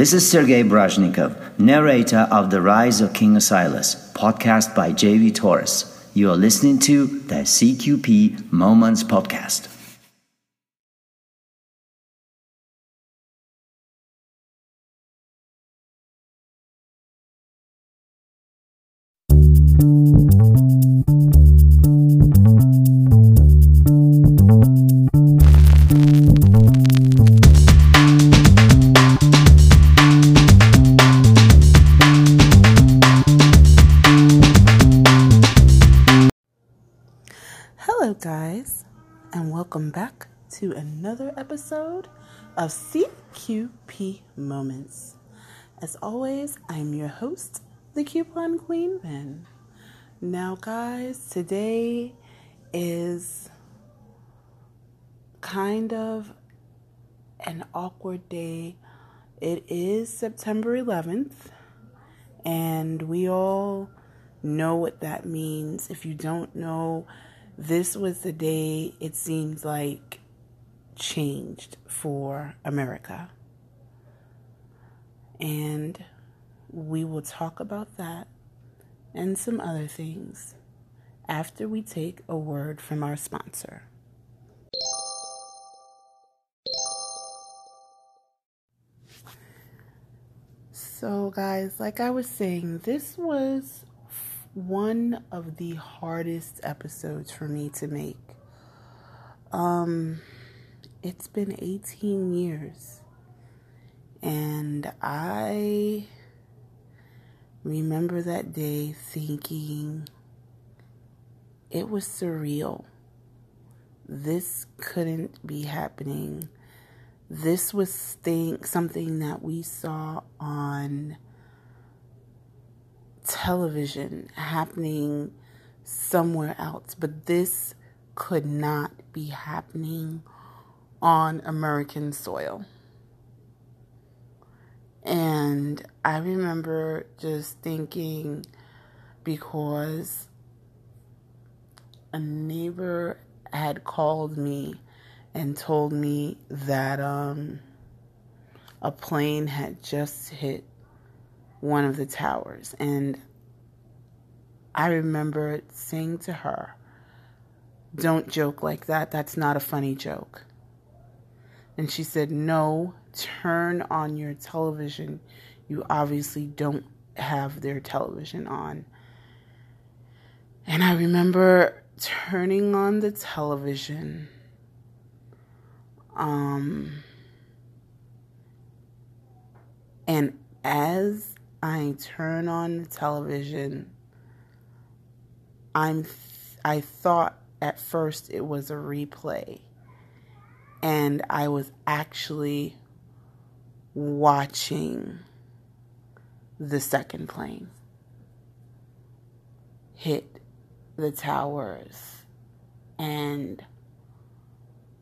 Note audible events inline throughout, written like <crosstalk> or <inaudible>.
This is Sergei Brajnikov, narrator of The Rise of King Asilas, podcast by JV Torres. You are listening to the CQP Moments Podcast. Guys, and welcome back to another episode of CQP Moments. As always, I'm your host, the Coupon Queen Pin. Now, guys, today is kind of an awkward day. It is September 11th, and we all know what that means. If you don't know, this was the day it seems like changed for America. And we will talk about that and some other things after we take a word from our sponsor. So, guys, like I was saying, this was one of the hardest episodes for me to make. Um, it's been 18 years, and I remember that day thinking it was surreal. This couldn't be happening. This was thing, something that we saw on television happening somewhere else, but this could not be happening on American soil. And I remember just thinking because a neighbor had called me and told me that um, a plane had just hit one of the towers. And I remember saying to her, Don't joke like that. That's not a funny joke. And she said, No, turn on your television. You obviously don't have their television on. And I remember turning on the television. Um, and as I turn on the television, I'm I thought at first it was a replay. And I was actually watching the second plane hit the towers. And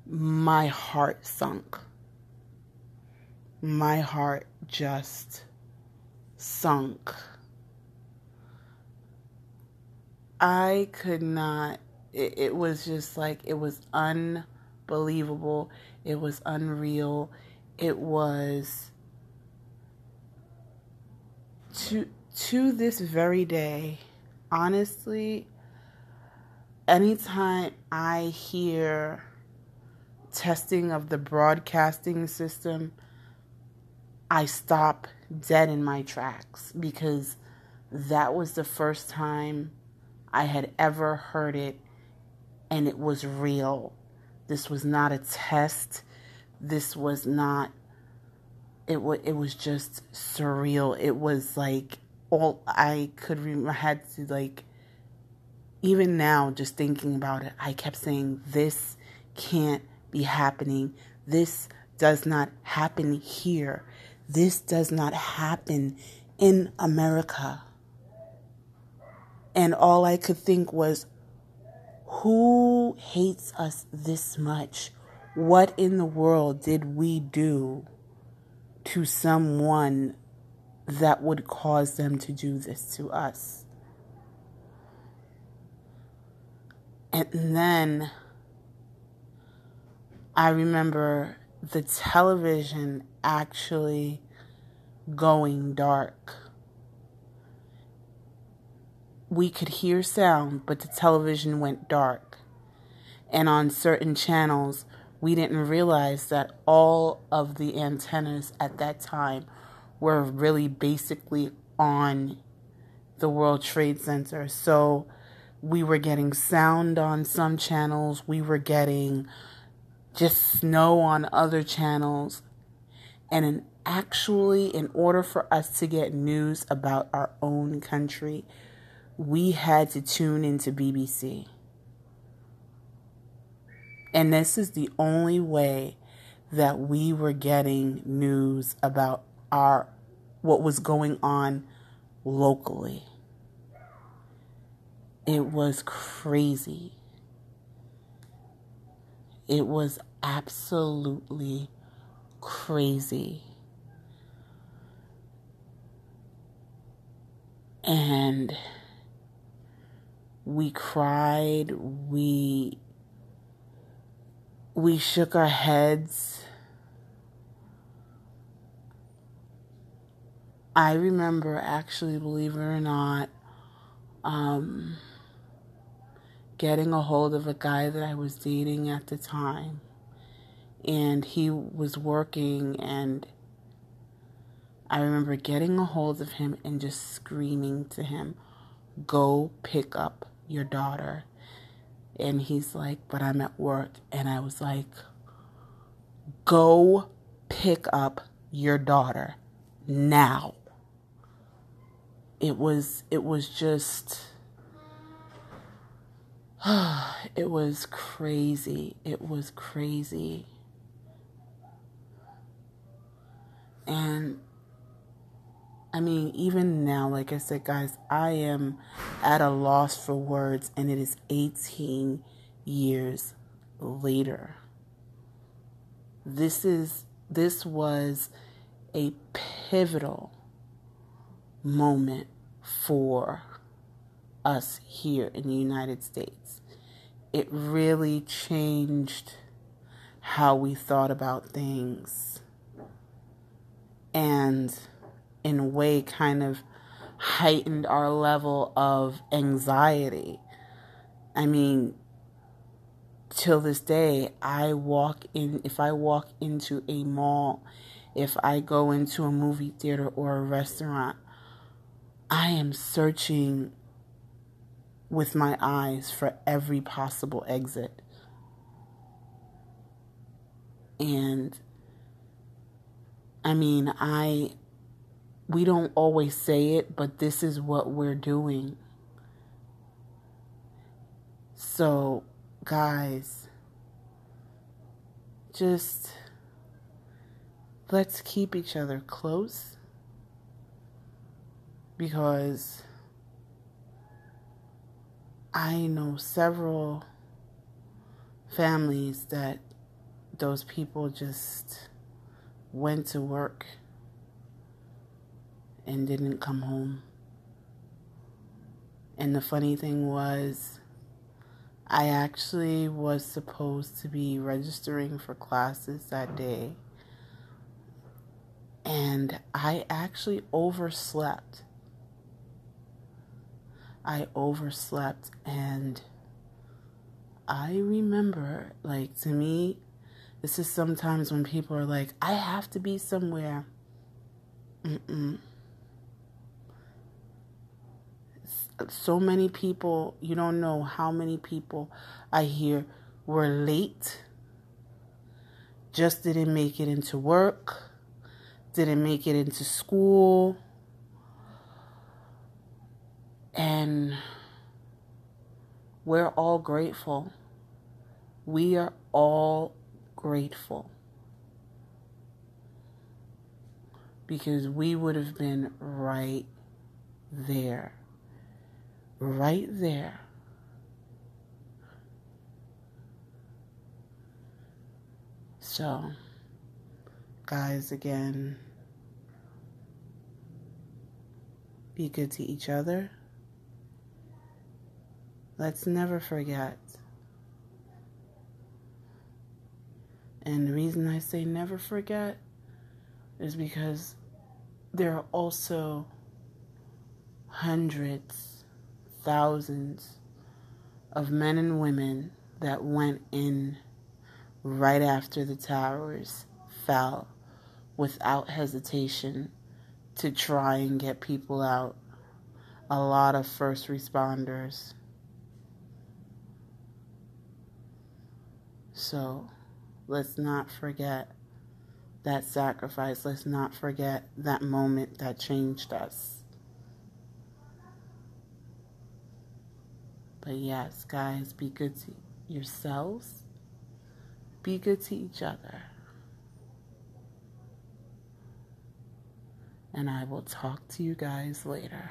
my heart sunk. My heart just sunk. I could not, it, it, was just like, it was unbelievable. It was unreal. It was to, to this very day, honestly, anytime I hear testing of the broadcasting system, I stop dead in my tracks because that was the first time I had ever heard it and it was real. This was not a test. This was not it was it was just surreal. It was like all I could remember I had to like even now just thinking about it, I kept saying this can't be happening. This does not happen here. This does not happen in America. And all I could think was, who hates us this much? What in the world did we do to someone that would cause them to do this to us? And then I remember the television actually going dark. We could hear sound, but the television went dark. And on certain channels, we didn't realize that all of the antennas at that time were really basically on the World Trade Center. So we were getting sound on some channels, we were getting just snow on other channels. And in actually, in order for us to get news about our own country, we had to tune into BBC. And this is the only way that we were getting news about our what was going on locally. It was crazy. It was absolutely crazy. And we cried, we we shook our heads. I remember actually, believe it or not, um, getting a hold of a guy that I was dating at the time. And he was working, and I remember getting a hold of him and just screaming to him, Go pick up your daughter. And he's like, But I'm at work. And I was like, Go pick up your daughter now. It was, it was just <sighs> it was crazy. It was crazy. And I mean, even now, like I said, guys, I am at a loss for words, and it is 18 years later. This is this was a pivotal moment for us here in the United States. It really changed how we thought about things and, in a way, kind of heightened our level of anxiety. I mean, till this day, I walk in, if I walk into a mall, if I go into a movie theater or a restaurant, I am searching with my eyes for every possible exit. And I mean, I we don't always say it, but this is what we're doing. So, guys, just let's keep each other close because I know several families that those people just went to work and didn't come home. And the funny thing was, I actually was supposed to be registering for classes that day. And I actually overslept. I overslept and I remember like to me this is sometimes when people are like I have to be somewhere Mm-mm. so many people you don't know how many people I hear were late just didn't make it into work didn't make it into school and we're all grateful. We are all grateful. Because we would have been right there. Right there. So, guys, again, be good to each other Let's never forget. And the reason I say never forget is because there are also hundreds, thousands of men and women that went in right after the towers fell without hesitation to try and get people out. A lot of first responders. So let's not forget that sacrifice. Let's not forget that moment that changed us. But yes, guys, be good to yourselves, be good to each other. And I will talk to you guys later.